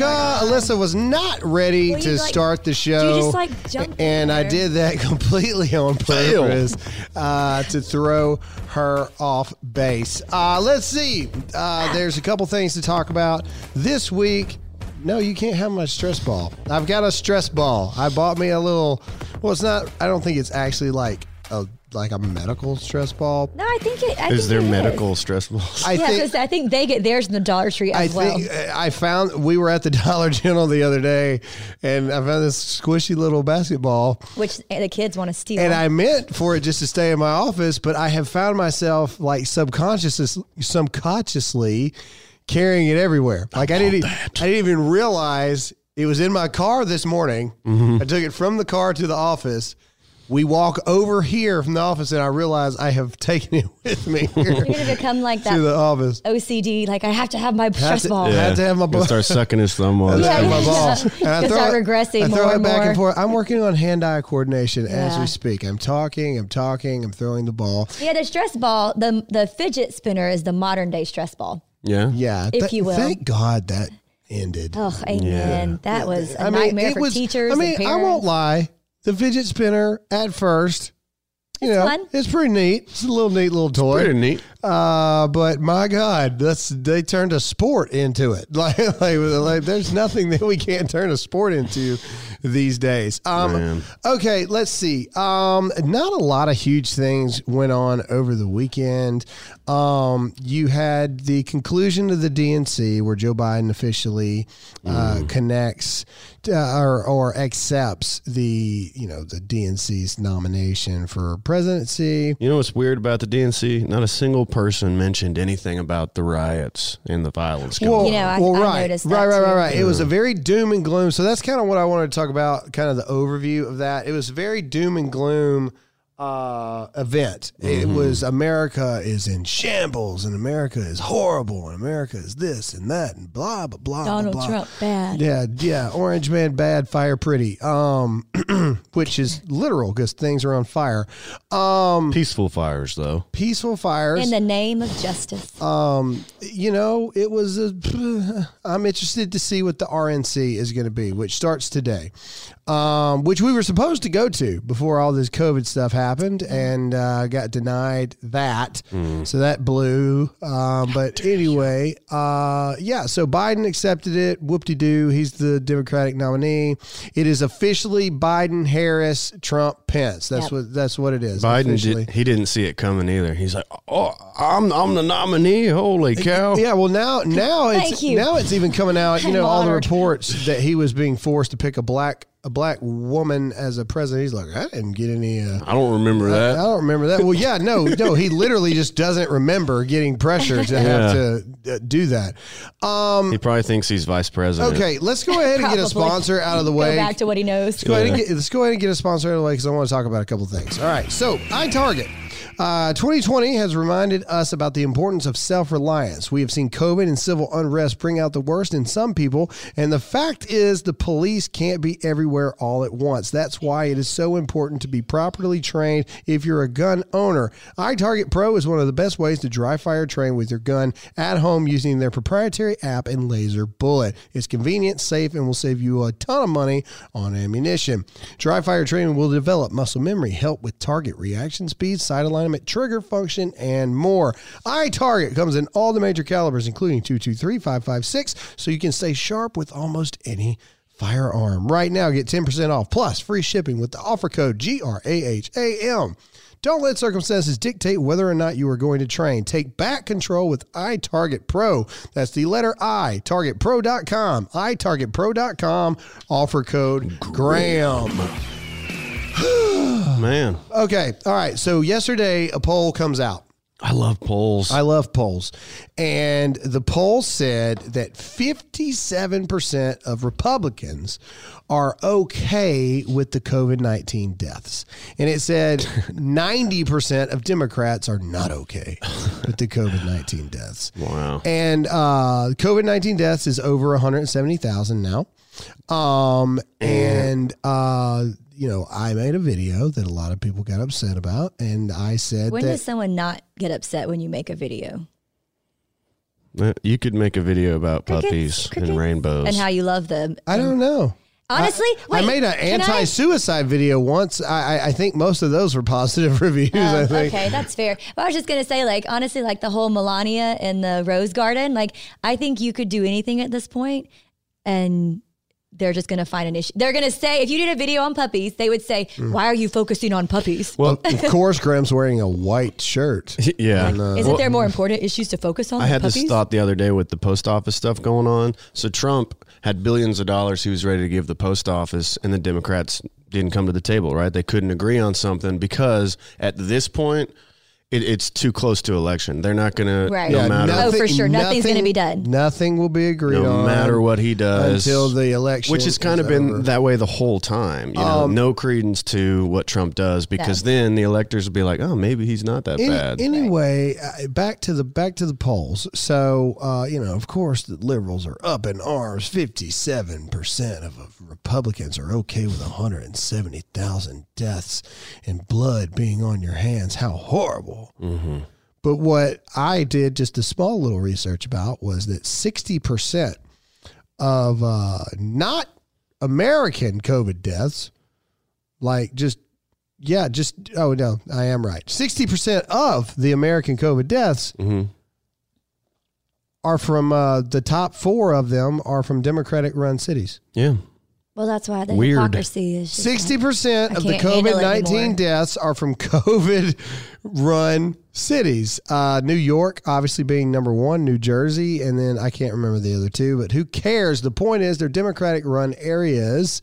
America? Alyssa was not ready Well, you to like- start the show. you just, like, jumped and in I there. did that completely on purpose uh, to throw her off base. Uh, let's see. Uh, there's a couple things to talk about this week. No, you can't have my stress ball. I've got a stress ball. I bought me a little. Well, it's not. I don't think it's actually like a like a medical stress ball. No, I think it. I Is think there it medical stress balls? I yeah, think 'cause I think they get theirs in the Dollar Tree I as well. think I found we were at the Dollar General the other day, and I found this squishy little basketball, which the kids want to steal. and I meant for it just to stay in my office, but I have found myself like subconsciously, subconsciously carrying it everywhere. Like I didn't, e, I didn't even realize it was in my car this morning. Mm-hmm. I took it from the car to the office. We walk over here from the office, and I realize I have taken it with me here You're gonna become like that to the office. OCD. Like I have to have my Had stress to- ball. Yeah. had to have my Gonna ball. start sucking his thumb on. That's Yeah, out of my yeah. balls. And I Gonna throw start it- regressing I throw more it and back more. and forth. I'm working on hand-eye coordination as Yeah. we speak. I'm talking, I'm talking, I'm throwing the ball. Yeah, the stress ball, the the fidget spinner is the modern day stress ball. Yeah. Yeah, If th- you will. Thank God that ended. Oh, amen. That was a I mean, nightmare it for was. teachers I mean, and parents. I won't lie. The fidget spinner at first, you know, fun. it's pretty neat. It's a little neat little toy. Pretty neat. Uh, but my God, that's they turned a sport into it. Like, like, like, there's nothing that we can't turn a sport into these days. Um, okay, let's see. Um, not a lot of huge things went on over the weekend. Um, you had the conclusion of the DNC where Joe Biden officially uh, connects to, or or accepts the you know the DNC's nomination for presidency. You know what's weird about the DNC? Not a single person mentioned anything about the riots and the violence. going Well, on. You know, I- well, I right, noticed right, that right, right, too. right. It was a mm-hmm. very doom and gloom. So that's kind of what I wanted to talk about. Kind of the overview of that. It was very doom and gloom uh, event. It Mm-hmm. was America is in shambles and America is horrible and America is this and that and blah blah blah. blah, Donald blah. Trump bad. Yeah, yeah. Orange man bad, fire pretty. Um, which is literal because things are on fire. Um, Peaceful fires, though. peaceful fires. In the name of justice. Um, you know, it was a. I'm interested to see what the RNC is going to be, which starts today, um, which we were supposed to go to before all this COVID stuff happened, and uh, got denied that. So that blew. Um, but anyway, uh, yeah. So Biden accepted it. Whoop de doo. He's the Democratic nominee. It is officially Biden, Harris, Trump, Pence. That's Yep. what. That's what it is. Biden did, he didn't see it coming either. He's like, "Oh, I'm I'm the nominee. Holy cow!" Yeah, well now now it's now it's even coming out. You know all the reports that he was being forced to pick a black a black woman as a president. He's like, I didn't get any. Uh, I don't remember I that. I don't remember that. Well, yeah, no, no. He literally just doesn't remember getting pressure to have to uh, do that. Um, He probably thinks he's vice president. okay, let's go ahead and get a sponsor out of the Go way. back to what he knows. Let's go ahead and get, let's go ahead and get a sponsor out of the way because I want to talk about a couple things. All right, so iTarget. Uh, 2020 has reminded us about the importance of self reliance. We have seen COVID and civil unrest bring out the worst in some people, and the fact is the police can't be everywhere all at once. That's why it is so important to be properly trained if you're a gun owner. iTarget Pro is one of the best ways to dry fire train with your gun at home using their proprietary app and laser bullet. It's convenient, safe, and will save you a ton of money on ammunition. Dry fire training will develop muscle memory, help with target reaction speed, sight alignment, trigger function, and more. iTarget comes in all the major calibers, including 223, 556, so you can stay sharp with almost any firearm. Right now, get 10% off plus free shipping with the offer code GRAHAM. Don't let circumstances dictate whether or not you are going to train. Take back control with iTarget Pro. That's the letter I, targetpro.com, itargetpro.com, offer code GRAHAM. Man, Okay, all right. So yesterday, a poll comes out. I love polls. I love polls. And the poll said that 57% of Republicans are okay with the COVID 19 deaths. And it said 90% of Democrats are not okay with the COVID 19 deaths. wow. And uh, COVID 19 deaths is over 170,000 now. Um, and, uh, you know, I made a video that a lot of people got upset about. And I said When that. does someone not get upset when you make a video? Uh, You could make a video about Crickets, puppies crickets, and rainbows. and how you love them. I don't know. Honestly, I, wait, I made an anti-suicide video once. I, I, I think most of those were positive reviews. I Oh, think. okay, that's fair. But I was just gonna say, like, honestly, like the whole Melania in the Rose Garden, like, I think you could do anything at this point, and they're just gonna find an issue. They're gonna say, if you did a video on puppies, they would say, Mm. "Why are you focusing on puppies? well, Of course, Graham's wearing a white shirt. yeah. Isn't there more important issues to focus on?" I had puppies? this thought the other day with the post office stuff going on. So Trump had billions of dollars he was ready to give the post office, and the Democrats didn't come to the table. Right? They couldn't agree on something because at this point, it, it's too close to election. They're not going to, no Yeah, matter Oh, for sure. Nothing's gonna be done. Nothing will be agreed no on. matter what he does until the election, which has kind of been over. that way the whole time. You know, Um, no credence to what Trump does because then the electors will be like, "Oh, maybe he's not that Any- bad." Anyway, uh, back to the back to the polls. So uh, you know, of course, the liberals are up in arms. Fifty-seven percent of of Republicans are okay with one hundred and seventy thousand deaths and blood being on your hands. How horrible! But what I did just a small little research about was that sixty percent of uh, not American COVID deaths, like just yeah, just oh no, I am right. Sixty percent of the American COVID deaths Mhm. are from uh, the top four of them are from Democratic run cities. yeah, Well, that's why the Weird. hypocrisy is Sixty percent of the COVID nineteen deaths are from COVID run cities. Uh, New York, obviously being number one, New Jersey, and then I can't remember the other two, but who cares? The point is they're Democratic run areas.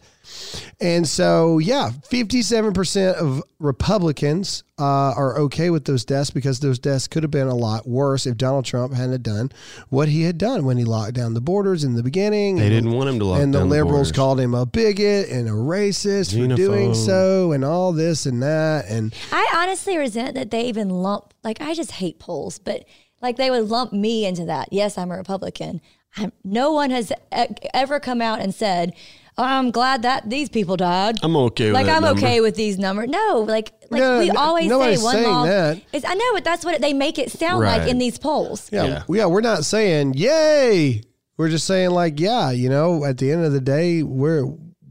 And so, yeah, 57% of Republicans uh, are okay with those deaths because those deaths could have been a lot worse if Donald Trump hadn't done what he had done when he locked down the borders in the beginning. they And- didn't want him to lock and the liberals borders. called him a bigot and a racist for doing so and all this and that and I honestly resent that they even lump like I just hate polls, but like they would lump me into that. Yes, I'm a Republican. I'm, no one has e- ever come out and said, "I'm glad that these people died." I'm okay with like that I'm number. okay with these numbers. No, like like No, we no, always say one saying law. that. Is, I know, but that's what they make it sound like in these polls. yeah, Yeah. yeah we're not saying yay we're just saying like yeah you know at the end of the day we're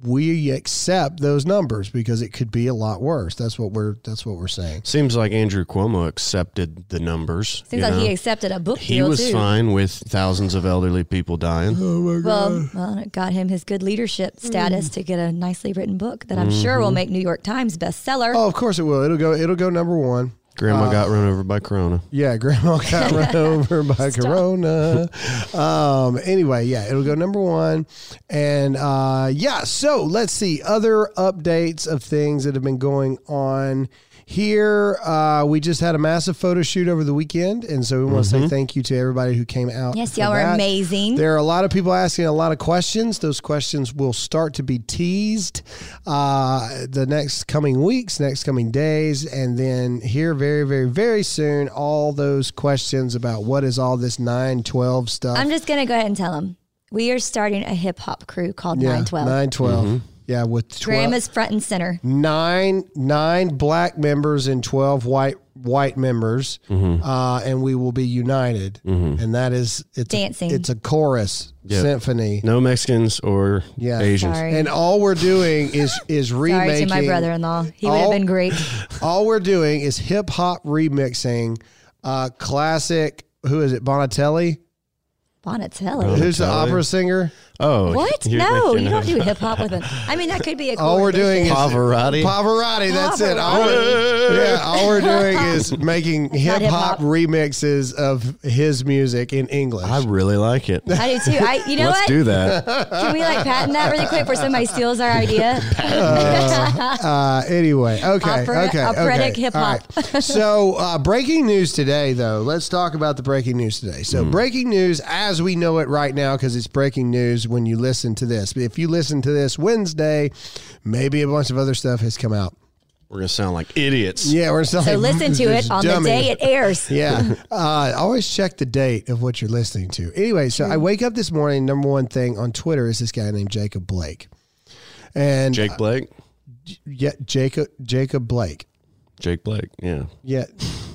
we accept those numbers because it could be a lot worse that's what we're that's what we're saying Seems like Andrew Cuomo accepted the numbers. Seems like know? he accepted a book deal. He deal was too. fine with thousands of elderly people dying. Well, well, it got him his good leadership status to get a nicely written book that I'm sure Mm-hmm. will make New York Times bestseller. oh of course it will it'll go it'll go number one Grandma got run over by Corona. Yeah, grandma got run over by Corona. Um, anyway, yeah, it'll go number one. And uh, yeah, so let's see other updates of things that have been going on here. Uh, we just had a massive photo shoot over the weekend. And so we want to say thank you to everybody who came out. Yes, y'all were amazing. There are a lot of people asking a lot of questions. Those questions will start to be teased uh, the next coming weeks, next coming days, and then here very, very, very soon, all those questions about what is all this 912 stuff. I'm just gonna go ahead and tell them. we are starting a hip hop crew called yeah, 912. 912. Yeah, with 12, Graham is front and center. nine nine black members and 12 white white members uh, and we will be united and that is it's Dancing. a, it's a chorus Yep. symphony No Mexicans or Yeah. Asians. Sorry. and all we're doing is is Sorry remaking to my brother-in-law. He would have been great. all we're doing is hip hop remixing uh classic who is it Bonatelli Bonatelli. who's the opera singer Oh, What? No, you don't do hip hop with him. I mean, that could be a. Cool all we're doing is Pavarotti. Pavarotti that's it all we're, yeah all we're doing is making hip hop remixes of his music in English I really like it. I do too. I, you know Let's what? do that. Can we like patent that really quick before somebody steals our idea? Uh, anyway, okay, Opera- okay, operatic okay. hip-hop. All right. so, uh, breaking news today, though. Let's talk about the breaking news today. So, breaking news as we know it right now, because it's breaking news when you listen to this. But if you listen to this Wednesday, maybe a bunch of other stuff has come out. We're gonna sound like idiots. Yeah, we're still So listen to it on the day it airs. yeah. Uh, always check the date of what you're listening to. Anyway, so I wake up this morning. Number one thing on Twitter is this guy named Jacob Blake, and Jake Blake. yeah, Jacob Jacob Blake. Jake Blake. Yeah. Yeah,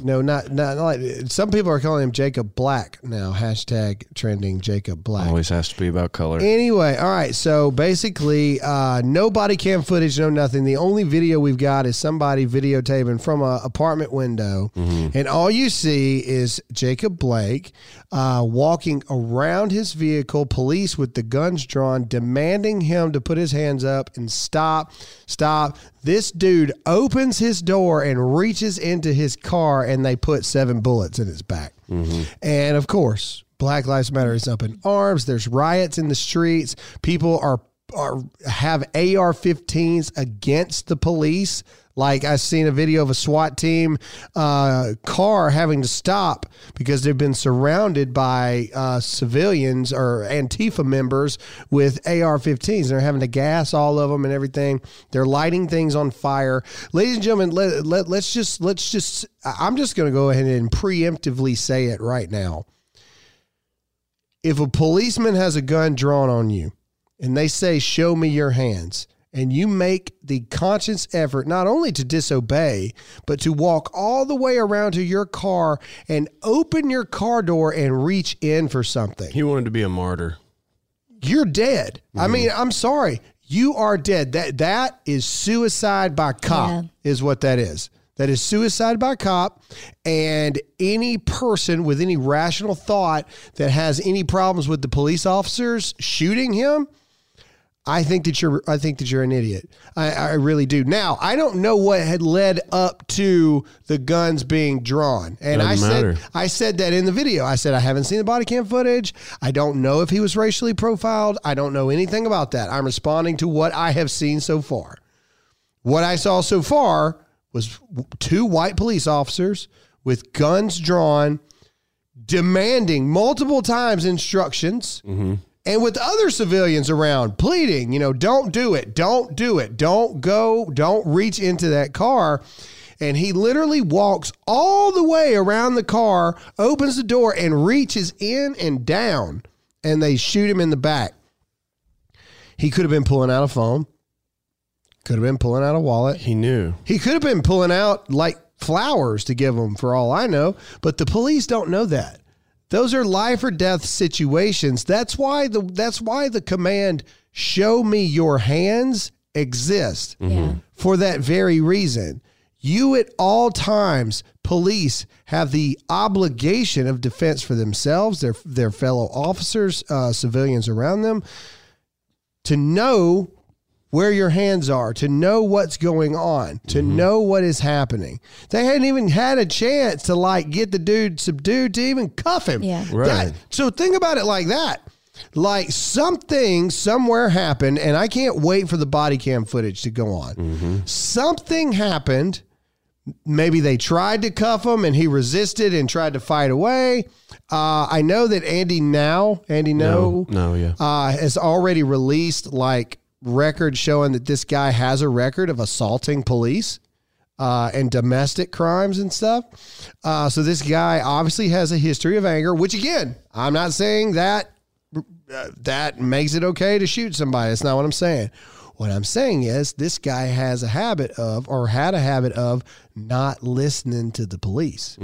No, not not like some people are calling him Jacob Black now. Hashtag trending Jacob Black. Always has to be about color. Anyway, all right. So basically, uh, no body cam footage, no nothing. The only video we've got is somebody videotaping from a apartment window, and all you see is Jacob Blake uh, walking around his vehicle. Police with the guns drawn, demanding him to put his hands up and stop, stop. This dude opens his door and reaches into his car, and they put seven bullets in his back. And of course, Black Lives Matter is up in arms. There's riots in the streets. People are are have AR-15s against the police. Like I've seen a video of a SWAT team uh, car having to stop because they've been surrounded by uh, civilians or Antifa members with AR-15s. They're having to gas all of them and everything. They're lighting things on fire. Ladies and gentlemen, let, let, let's just let's just. I'm just going to go ahead and preemptively say it right now if a policeman has a gun drawn on you and they say, Show me your hands, and you make the conscious effort not only to disobey, but to walk all the way around to your car and open your car door and reach in for something, He wanted to be a martyr. you're dead. I mm-hmm. mean, I'm sorry. You are dead. That that is suicide by cop Yeah. is what that is. That is suicide by cop and any person with any rational thought that has any problems with the police officers shooting him I think that you're I think that you're an idiot. I, I really do. Now, I don't know what had led up to the guns being drawn. And I Doesn't said matter. I said that in the video. I said I haven't seen the body cam footage. I don't know if he was racially profiled. I don't know anything about that. I'm responding to what I have seen so far. What I saw so far was two white police officers with guns drawn demanding multiple times instructions mm-hmm. And with other civilians around pleading, you know, don't do it, don't do it, don't go, don't reach into that car. And he literally walks all the way around the car, opens the door, and reaches in and down, and they shoot him in the back. He could have been pulling out a phone, could have been pulling out a wallet, He knew. he could have been pulling out like flowers to give them for all I know, but the police don't know that. Those are life or death situations. That's why the that's why the command show me your hands exists. Yeah. For that very reason. You at all times, police have the obligation of defense for themselves, their their fellow officers, uh, civilians around them, to know where your hands are, to know what's going on, to know what is happening. They hadn't even had a chance to like get the dude subdued to even cuff him. Yeah. Right. That- so think about it like that. Like something somewhere happened, and I can't wait for the body cam footage to go on. Something happened. Maybe they tried to cuff him and he resisted and tried to fight away. Uh, I know that Andy Ngo, Andy Ngo, No, yeah. uh, has already released like records showing that this guy has a record of assaulting police uh, and domestic crimes and stuff. Uh, so this guy obviously has a history of anger, which again, I'm not saying that uh, that makes it okay to shoot somebody. That's not what I'm saying. What I'm saying is this guy has a habit of, or had a habit of, not listening to the police.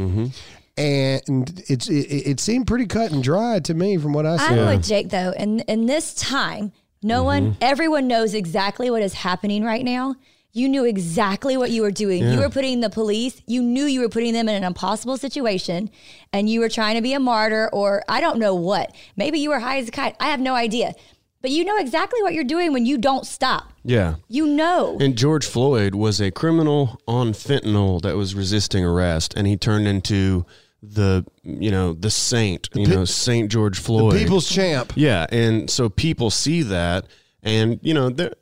And it's it, it seemed pretty cut and dry to me from what I saw. I'm with Jake though. In in this time, no one, mm-hmm. everyone knows exactly what is happening right now. You knew exactly what you were doing. You were putting the police, you knew you were putting them in an impossible situation and you were trying to be a martyr or I don't know what. Maybe you were high as a kite. I have no idea. But you know exactly what you're doing when you don't stop. yeah. You know. And George Floyd was a criminal on fentanyl that was resisting arrest, and he turned into the you know the saint, you know Saint George Floyd, the People's champ. Yeah, and so people see that, and you know, they're-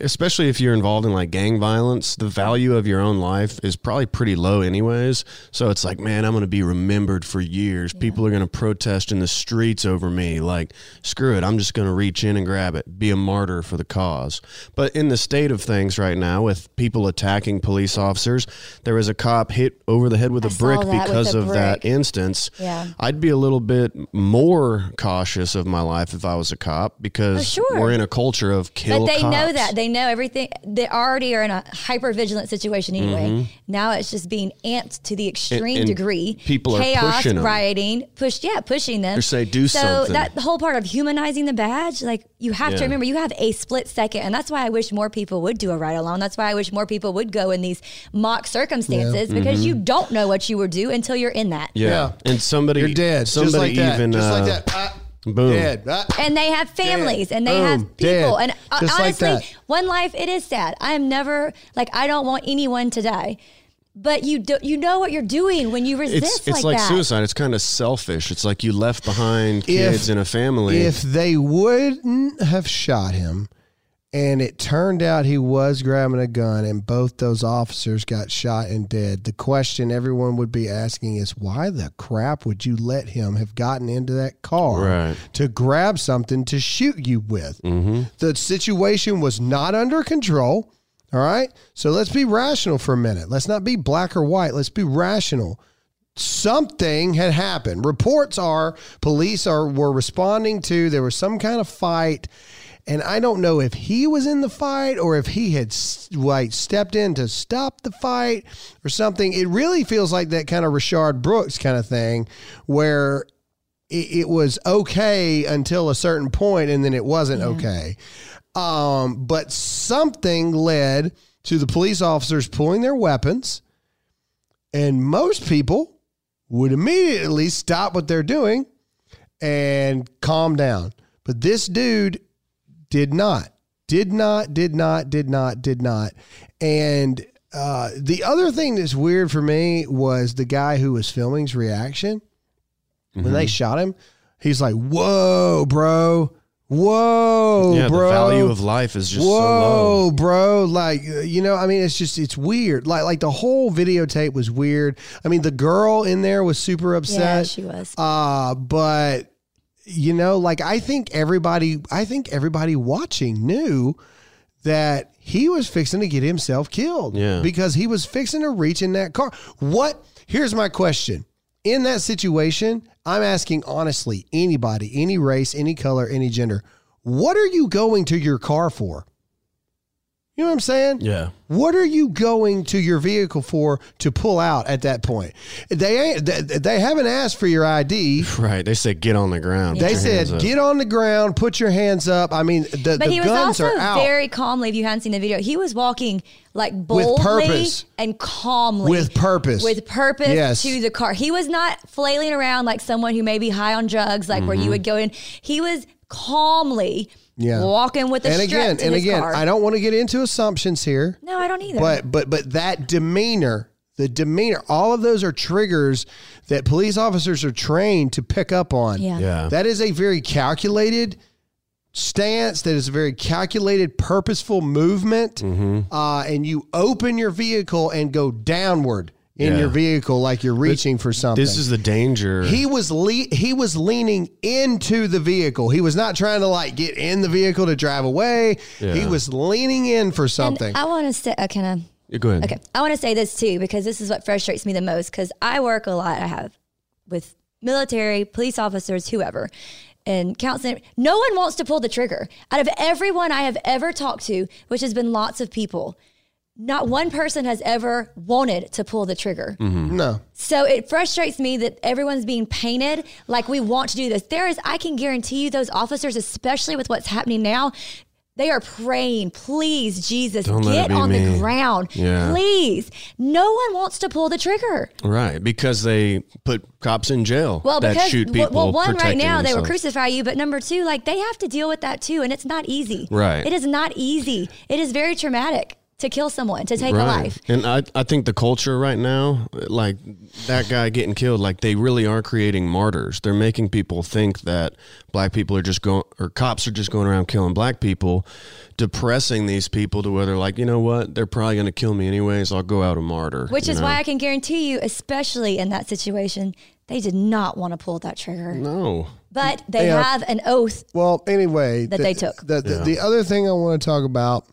especially if you're involved in like gang violence, the value of your own life is probably pretty low, anyways. So it's like, man, I'm going to be remembered for years. People are going to protest in the streets over me. Like, screw it, I'm just going to reach in and grab it, be a martyr for the cause. But in the state of things right now, with people attacking police officers, there was a cop hit over the head with I a brick because a of that instance. Yeah. I'd be a little bit more cautious of my life if I was a cop because sure. we're in a culture of kill But they know that. They know everything. They already are in a hyper vigilant situation anyway. Now it's just being amped to the extreme Mm-hmm. and degree. people are chaos, pushing 'em. rioting, push, yeah, pushing them. Or say, "Do so something." that the whole part of humanizing the badge, like you have to remember, you have a split second, and that's why I wish more people would do a ride along. That's why I wish more people would go in these mock circumstances because you don't know what you would do until you're in that. Yeah. Yeah. And somebody You're dead. Somebody just like that. even just like uh, that. Ah, boom. Dead. Ah. and they have families Dead. and they Boom. have people Dead. and uh, Just like honestly that. one life it is sad i am never like i don't want anyone to die but you do you know what you're doing when you resist It's it's like, like, that suicide. It's kind of selfish. It's like you left behind kids and a family. If they wouldn't have shot him and it turned out he was grabbing a gun and both those officers got shot and dead, the question everyone would be asking is why the crap would you let him have gotten into that car Right. to grab something to shoot you with? Mm-hmm. The situation was not under control. All right. So let's be rational for a minute. Let's not be black or white. Let's be rational something had happened. Reports are police are were responding to there was some kind of fight, and I don't know if he was in the fight or if he had like stepped in to stop the fight or something. It really feels like that kind of Rayshard Brooks kind of thing where. It it was okay until a certain point, and then it wasn't okay. Um, but something led to the police officers pulling their weapons, and most people would immediately stop what they're doing and calm down. But this dude did not, did not, did not, did not, did not. And uh, the other thing that's weird for me was the guy who was filming's reaction when they shot him. He's like, "Whoa, bro! Whoa, yeah, bro! the value of life is just Whoa, so low. bro! Like uh, you know, I mean, it's just it's weird. Like like the whole videotape was weird. I mean, the girl in there was super upset. yeah she was Uh, but you know, like I think everybody, I think everybody watching knew that he was fixing to get himself killed. Yeah. Because he was fixing to reach in that car. What? Here's my question. In that situation, I'm asking honestly, anybody, any race, any color, any gender, what are you going to your car for? You know what I'm saying? Yeah. What are you going to your vehicle for to pull out at that point? They ain't, they, they haven't asked for your ID. Right. They said get on the ground. They said get on the ground, put your hands up. I mean, the, but the he was guns also are out very calmly if you hadn't seen the video he was walking like boldly purpose. and calmly with purpose. with purpose Yes. to the car. He was not flailing around like someone who may be high on drugs, like where you would go in. He was calmly Mm-hmm. Yeah. walking with a and strap again, to and his again, car. I don't want to get into assumptions here. no, I don't either. But but but that demeanor, the demeanor, all of those are triggers that police officers are trained to pick up on. Yeah. Yeah. That is a very calculated stance. That is a very calculated, purposeful movement. Mm-hmm. Uh, and you open your vehicle and go downward in Yeah. your vehicle like you're reaching for something. This is the danger. he was le- he was leaning into the vehicle. He was not trying to like get in the vehicle to drive away. He was leaning in for And something. I want to say, uh, can I? Yeah, Go ahead. Okay. I want to say this too, because this is what frustrates me the most. Because I work a lot, I have with military, police officers, whoever, and counseling. No one wants to pull the trigger. Out of everyone I have ever talked to, which has been lots of people, not one person has ever wanted to pull the trigger. Mm-hmm. no. So it frustrates me that everyone's being painted like we want to do this. There is, I can guarantee you, those officers, especially with what's happening now, they are praying, please, Jesus, Don't get be on the ground. Yeah. Please. No one wants to pull the trigger. Right. Because they put cops in jail Well, that because shoot well, people. well, one right protecting now they will crucify you, but number two, like they have to deal with that too, and it's not easy. Right. It is not easy. It is very traumatic to kill someone, to take a life. And I, I think the culture right now, like that guy getting killed, like they really are creating martyrs. They're making people think that black people are just going, or cops are just going around killing black people, depressing these people to where they're like, you know what, they're probably going to kill me anyways. I'll go out a martyr. Which is know? why I can guarantee you, especially in that situation, they did not want to pull that trigger. no. But they Yeah. have an oath. Well, anyway, That the, they took. The, the, Yeah. the other thing I want to talk about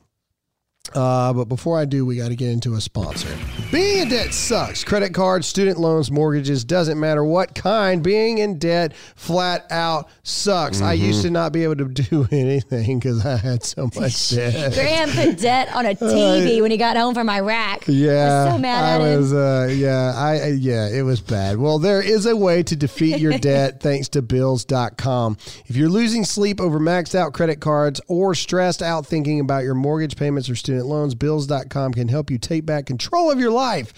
Uh, but before I do, we got to get into a sponsor. Being in debt sucks. Credit cards, student loans, mortgages, doesn't matter what kind. Being in debt flat out sucks. I used to not be able to do anything because I had so much debt. Graham put debt on a TV when he got home from Iraq. Yeah, I was so mad I at him. was. Uh, yeah, I. I- Yeah, it was bad. Well, there is a way to defeat your debt thanks to Bills.com. If you're losing sleep over maxed out credit cards or stressed out thinking about your mortgage payments or student loans, Bills.com can help you take back control of your life.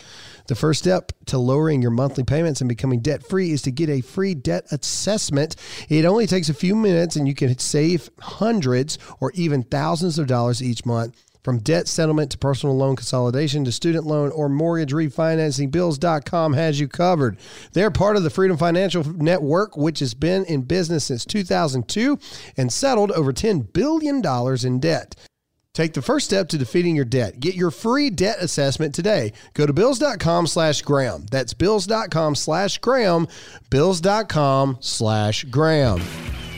The first step to lowering your monthly payments and becoming debt free is to get a free debt assessment. It only takes a few minutes and you can save hundreds or even thousands of dollars each month. From debt settlement to personal loan consolidation to student loan or mortgage refinancing, Bills.com has you covered. They're part of the Freedom Financial Network, which has been in business since 2002 and settled over $10 billion in debt. Take the first step to defeating your debt. Get your free debt assessment today. Go to bills.com slash Graham. That's bills.com slash Graham. Bills.com slash Graham.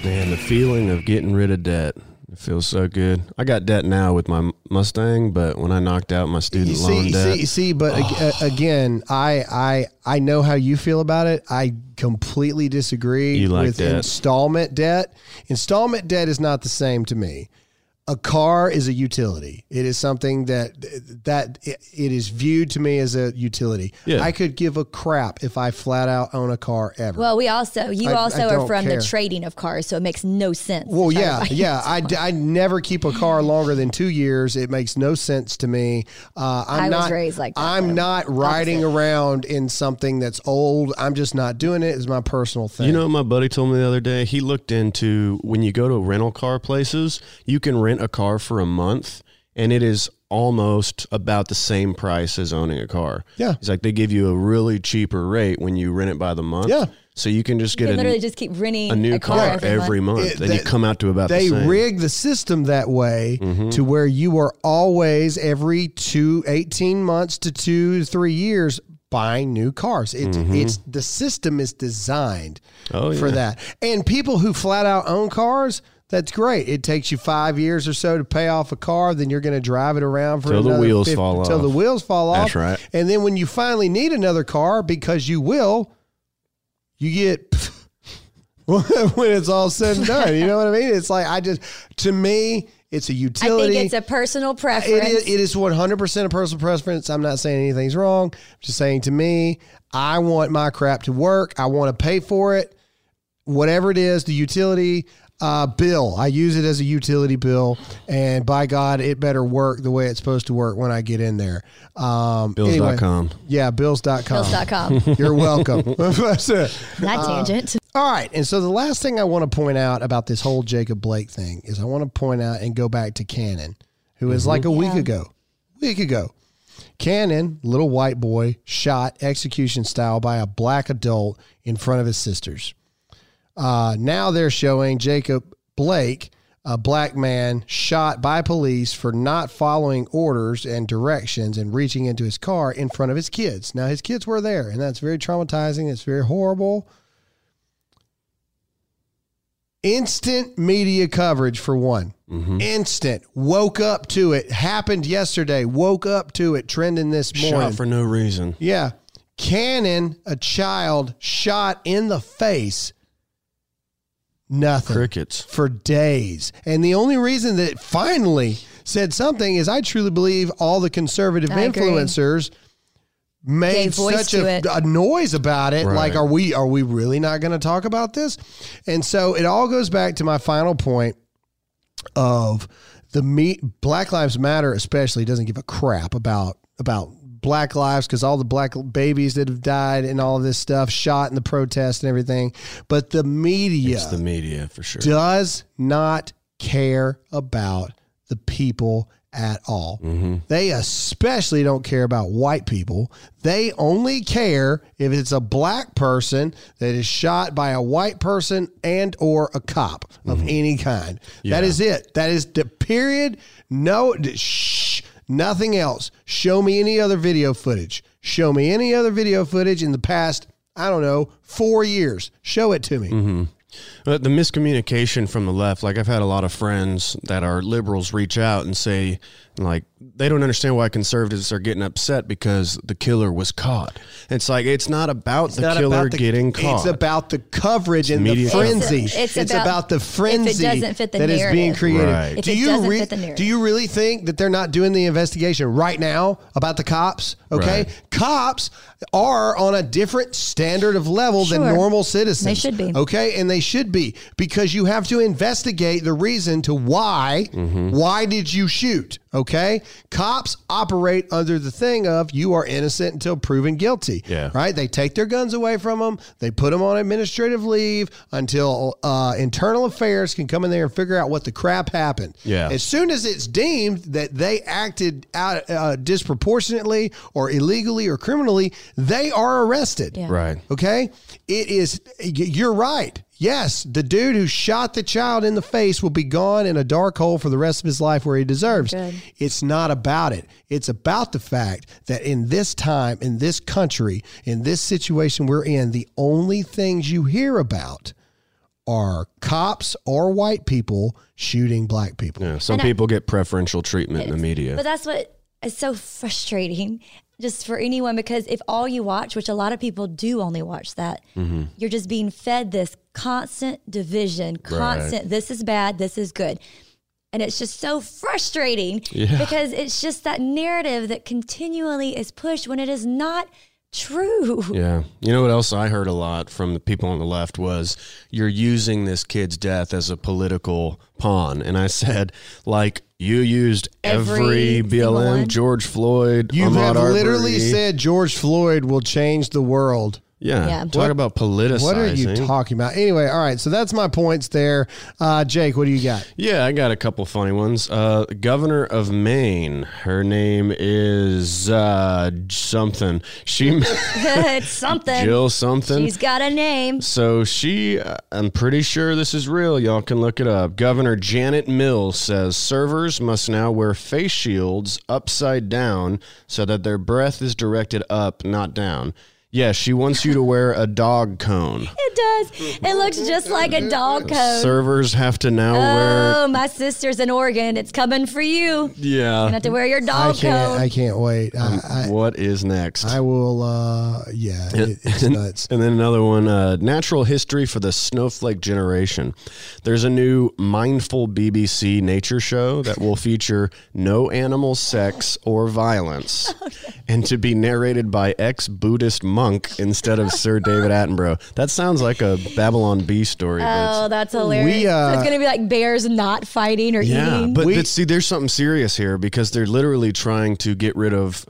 Man, the feeling of getting rid of debt. It feels so good. I got debt now with my Mustang, but when I knocked out my student You loan see, debt, see, see, but uh, again, I, I, I know how you feel about it. I completely disagree You like with debt. installment debt. Installment debt is not the same to me. A car is a utility. It is something that that it, it is viewed to me as a utility. Yeah. I could give a crap if I flat out own a car ever. Well, we also, you I- also I are from care. the trading of cars, so it makes no sense. Well, to try to yeah, buy yeah. used I, ones. I never keep a car longer than two years. It makes no sense to me. Uh, I'm I was not, raised like that, I'm though. not riding Opposite. around in something that's old. I'm just not doing it. It's my personal thing. You know what my buddy told me the other day? He looked into when you go to rental car places, you can rent a car for a month and it is almost about the same price as owning a car. Yeah. It's like they give you a really cheaper rate when you rent it by the month. Yeah. So you can just You get can a, literally just keep renting a new car, every, every, month. month, It- and you come out to about they the same. rig the system that way Mm-hmm. to where you are always every two, 18 months to two to three years buying new cars. It's it's the system is designed Mm-hmm. Oh, for yeah. that. And people who flat out own cars, that's great. It takes you five years or so to pay off a car. Then you're going to drive it around for Till the another wheels 50 fall Till the wheels fall off. That's right. And then when you finally need another car, because you will, you get when it's all said and done. You know what I mean? It's like I just to me, it's a utility. I think it's a personal preference. is, it is 100% a personal preference. I'm not saying anything's wrong. I'm just saying to me, I want my crap to work. I want to pay for it. Whatever it is, the utility uh, bill, I use it as a utility bill. And by God, it better work the way it's supposed to work when I get in there. Um, anyway, Bills.com. yeah, bills.com. Bills.com. You're welcome. That's it. that tangent. All right. And so the last thing I want to point out about this whole Jacob Blake thing is I want to point out and go back to Cannon, who who is like a week ago. Week ago. Cannon, little white boy, shot execution style by a black adult in front of his sisters. Uh, now they're showing Jacob Blake, a black man, shot by police for not following orders and directions and reaching into his car in front of his kids. Now, his kids were there, and that's very traumatizing. It's very horrible. Instant media coverage for one. Instant. Woke up to it. Happened yesterday. Woke up to it. Trending this morning. Shot for no reason. Yeah. Cannon, a child shot in the face. Nothing. Crickets. For days. And the only reason that it finally said something is I truly believe all the conservative I agree. influencers made Gave such a, a noise about it. Right. Like, are we are we really not going to talk about this? And so it all goes back to my final point of the me Black Lives Matter especially doesn't give a crap about about black lives because all the black babies that have died and all of this stuff shot in the protest and everything but the media It's the media for sure. does not care about the people at all. Mm-hmm. They especially don't care about white people. They only care if it's a black person that is shot by a white person and or a cop of mm-hmm. any kind. That is it. That is the period. No shh, nothing else. Show me any other video footage. Show me any other video footage in the past, I don't know, 4 years. Show it to me. Mm-hmm. But the miscommunication from the left, like I've had a lot of friends that are liberals reach out and say like they don't understand why conservatives are getting upset because the killer was caught. It's like it's not about the not killer about the- getting caught. It's about the coverage and media the coverage. frenzy. It's- It's, it's about- about, the if it frenzy doesn't fit the that is being created. Right. Do you re- fit the do you really think that they're not doing the investigation right now about the cops? Okay, Right. cops are on a different standard of level than normal citizens. They should be. Okay, and they should be because you have to investigate the reason to why. Mm-hmm. Why did you shoot? Okay, cops operate under the thing of you are innocent until proven guilty. Yeah. right. They take their guns away from them. They put them on administrative leave until uh, internal affairs can come in there and figure out what the crap happened. Yeah. As soon as it's deemed that they acted out uh, disproportionately or illegally or criminally, they are arrested. Yeah. right. Okay? It is, you're right. Yes, the dude who shot the child in the face will be gone in a dark hole for the rest of his life where he deserves. Good. It's not about it. It's about the fact that in this time, in this country, in this situation we're in, the only things you hear about are cops or white people shooting black people. Yeah, some And I- people get preferential treatment in the media. But that's what is so frustrating just for anyone because if all you watch, which a lot of people do only watch that, Mm-hmm. you're just being fed this constant division, constant this is bad, this is good. And it's just so frustrating Yeah. because it's just that narrative that continually is pushed when it is not true. Yeah. You know what else I heard a lot from the people on the left was you're using this kid's death as a political pawn. And I said, like, you used every, Every BLM. George Floyd, You Ahmaud have literally said George Floyd will change the world. Yeah. Yeah. Talk What- about politicizing. What are you talking about? Anyway, all right. So that's my points there. Uh, Jake, what do you got? Yeah, I got a couple funny ones. Uh, Governor of Maine, her name is uh, something. She it's something. Jill something. She's got a name. So she, uh, I'm pretty sure this is real. Y'all can look it up. Governor Janet Mills says servers must now wear face shields upside down so that their breath is directed up, not down. Yeah, she wants you to wear a dog cone. It does. It looks just like a dog cone. Servers have to now wear. Oh, my sister's in Oregon. It's coming for you. Yeah. You Yeah. have to wear your dog I dog can't. coat. I can't wait. I, What is next? I, I will. Uh, yeah, it, it's nuts. And then another one, uh, natural history for the snowflake generation. There's a new mindful BBC nature show that will feature no animal sex or violence, and to be narrated by ex-Buddhist monk instead of Sir David Attenborough. That sounds like a Babylon Bee story. but Oh, that's hilarious. We, uh, so it's gonna be like bears not fighting or yeah, eating. but, We- but see, there's something serious here because they're literally trying to get rid of.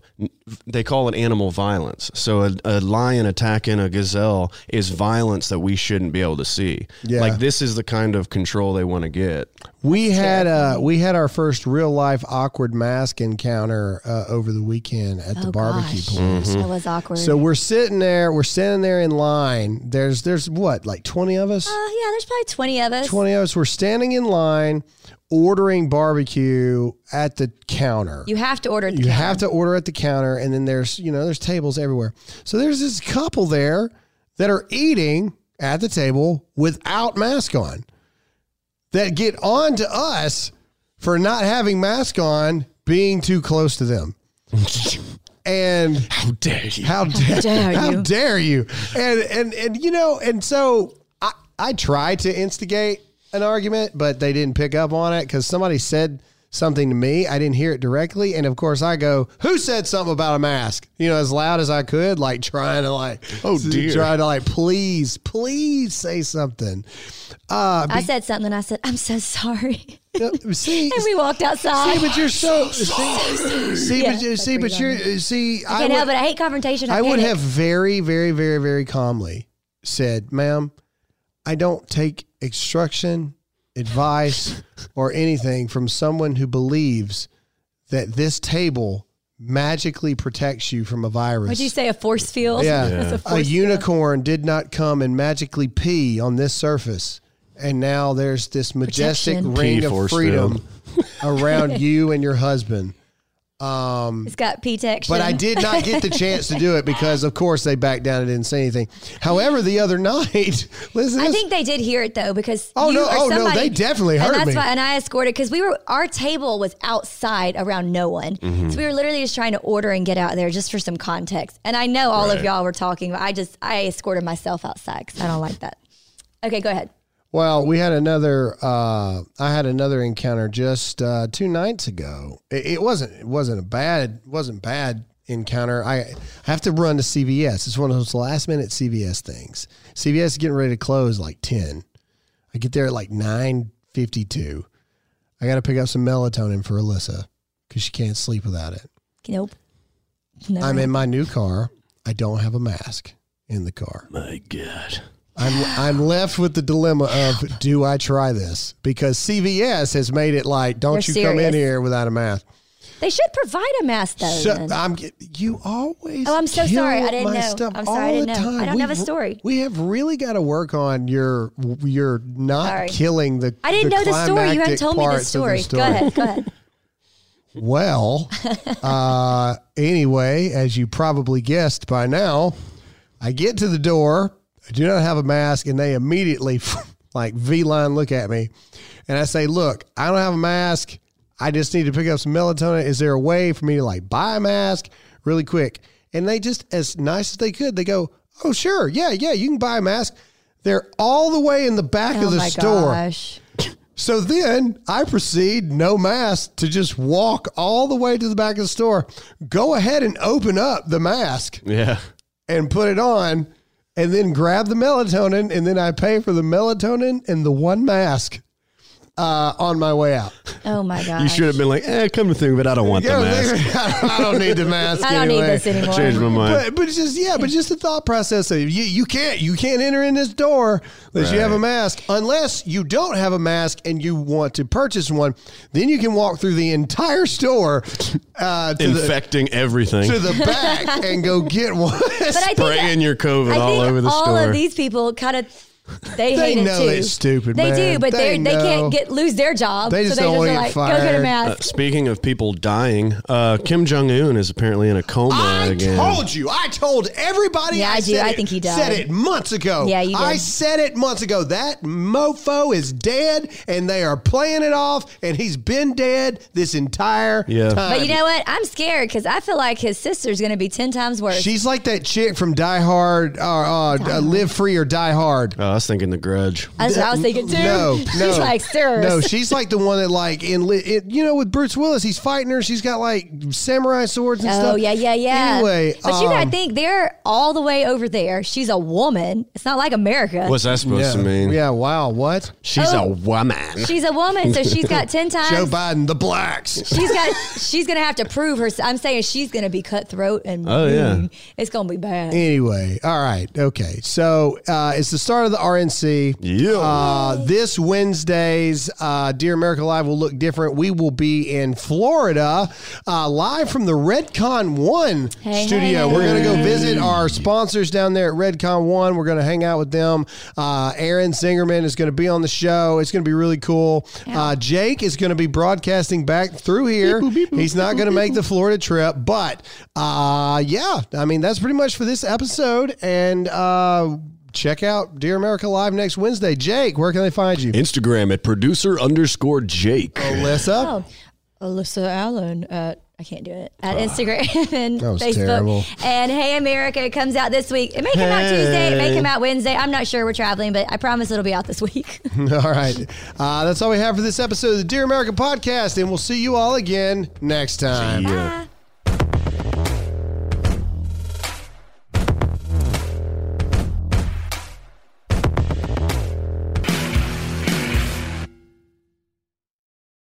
They call it animal violence. So a, a lion attacking a gazelle is violence that we shouldn't be able to see. Yeah. Like this is the kind of control they want to get. We had uh, we had our first real life awkward mask encounter uh, over the weekend at the Oh, barbecue gosh. place. That was awkward. So we're sitting there. We're standing there in line. There's there's what like twenty of us. uh, yeah, there's probably 20 of us. 20 of us were standing in line ordering barbecue at the counter. You have to order. You have to order at the counter, and then there's you know there's tables everywhere. So there's this couple there that are eating at the table without mask on. That get on to us for not having mask on, being too close to them. and How dare you? how dare, dare how you. dare you? And and and you know, and so I I tried to instigate an argument, but they didn't pick up on it because somebody said something to me. I didn't hear it directly, and of course I go, "Who said something about a mask?" You know, as loud as I could, like trying to like, Oh, dear. trying to like, please, please say something. Uh, I said something. I said, "I'm so sorry," be- see, and we walked outside. see, but you're so see, see, Yeah, but you, see, but you're you're see, I can't would- help it. I hate confrontation. I, I would have very, very, very, very calmly said, ma'am, I don't take instruction, advice, or anything from someone who believes that this table magically protects you from a virus. Would you say a force field? Yeah. That's A a force field. unicorn did not come and magically pee on this surface. And now there's this majestic Protection. ring Pee of freedom around you and your husband. Um, It's got P text. but I did not get the chance to do it because, of course, they backed down and didn't say anything. However, the other night, listen, I think they did hear it though because Oh, you no. Oh, no, they definitely heard and that's me. Why, and I escorted because we were our table was outside around no one, Mm-hmm. so we were literally just trying to order and get out there just for some context. And I know all of y'all were talking, but I just I escorted myself outside because I don't like that. Okay, go ahead. Well, we had another. Uh, I had another encounter just uh, two nights ago. It, it wasn't. It wasn't a bad. wasn't bad encounter. I, I have to run to CVS. It's one of those last minute CVS things. CVS is getting ready to close like ten. I get there at like nine fifty two. I got to pick up some melatonin for Alyssa because she can't sleep without it. Nope. Never. I'm in my new car. I don't have a mask in the car. My God. I'm I'm left with the dilemma of do I try this because CVS has made it like don't They're you come in here without a mask. They should provide a mask though. So. I'm you always. Oh, I'm so sorry. I didn't know. I'm sorry. I didn't the know. I don't have a story. We have really got to work on your your not Sorry. killing the. I didn't know the story. You haven't told me the of story. Go ahead. Go ahead. Well, uh, anyway, as you probably guessed by now, I get to the door. I do not have a mask, and they immediately, like V line, look at me, and I say, "Look, I don't have a mask. I just need to pick up some melatonin. Is there a way for me to like buy a mask really quick?" And they just, as nice as they could, they go, "Oh, sure, yeah, yeah, you can buy a mask." They're all the way in the back Oh of the my store. gosh. So then I proceed, no mask, to just walk all the way to the back of the store. Go ahead and open up the mask Yeah. and put it on, and then grab the melatonin, and then I pay for the melatonin and the one mask uh, on my way out. Oh my god! You should have been like, eh, come to think of it, I don't want the Yeah, mask. I don't need the mask. I don't anyway. need this anymore. Changed my mind. But, but it's just yeah, but just the thought process of you you can't you can't enter in this door unless you have a Right. mask unless you don't have a mask and you want to purchase one. Then you can walk through the entire store uh, to the Infecting everything. to the back and go get one. But I think Spraying your COVID I all think over the store. all store. of these people kind of they, They hate it know too. it's stupid, They man. do, but They they they can't get lose their job. They just so they don't just wanna are get like, go get a fired. mask. Uh, speaking of people dying, uh, Kim Jong Un is apparently in a coma I again. told you. I told everybody. Yeah, I do. said I it- think he died. Said it months ago. Yeah, you did. I said it months ago. That mofo is dead, and they are playing it off, and he's been dead this entire Yeah. time. but you know what? I'm scared because I feel like his sister's going to be ten times worse. She's like that chick from Die Hard, uh, uh, uh, Live Free or Die Hard. I was thinking The Grudge. That's what I was thinking too. No, no, She's like, sir. No, she's like the one that like in li- it, you know with Bruce Willis, he's fighting her. She's got like samurai swords and Oh stuff. Oh yeah, yeah, yeah. Anyway, but you gotta um, think they're all the way over there. She's a woman. It's not like America. What's that supposed yeah, to mean? yeah. Wow, what? She's Oh. a woman. She's a woman, so she's got ten times. Joe Biden, the blacks. She's got. She's gonna have to prove her. I'm saying she's gonna be cutthroat and. Oh, yeah. It's gonna be bad. Anyway, all right, okay. So uh, it's the start of the RNC. Yeah. Uh, this Wednesday's uh, Dear America Live will look different. We will be in Florida, uh, live from the Redcon One Hey, studio. hey, We're going to go visit our sponsors down there at Redcon One. We're going to hang out with them. Uh, Aaron Singerman is going to be on the show. It's going to be really cool. Uh, Jake is going to be broadcasting back through here. He's not going to make the Florida trip, but uh, yeah, I mean that's pretty much for this episode. And uh, check out Dear America Live next Wednesday. Jake, where can they find you? Instagram at producer underscore Jake. Alyssa. Oh, Alyssa Allen at I can't do it at Instagram and Facebook. terrible. And Hey America comes out this week. It may come out Tuesday. It may come out Wednesday. I'm not sure. We're traveling, but I promise it'll be out this week. all right. Uh, that's all we have for this episode of the Dear America podcast, and we'll see you all again next time. Yeah. Bye.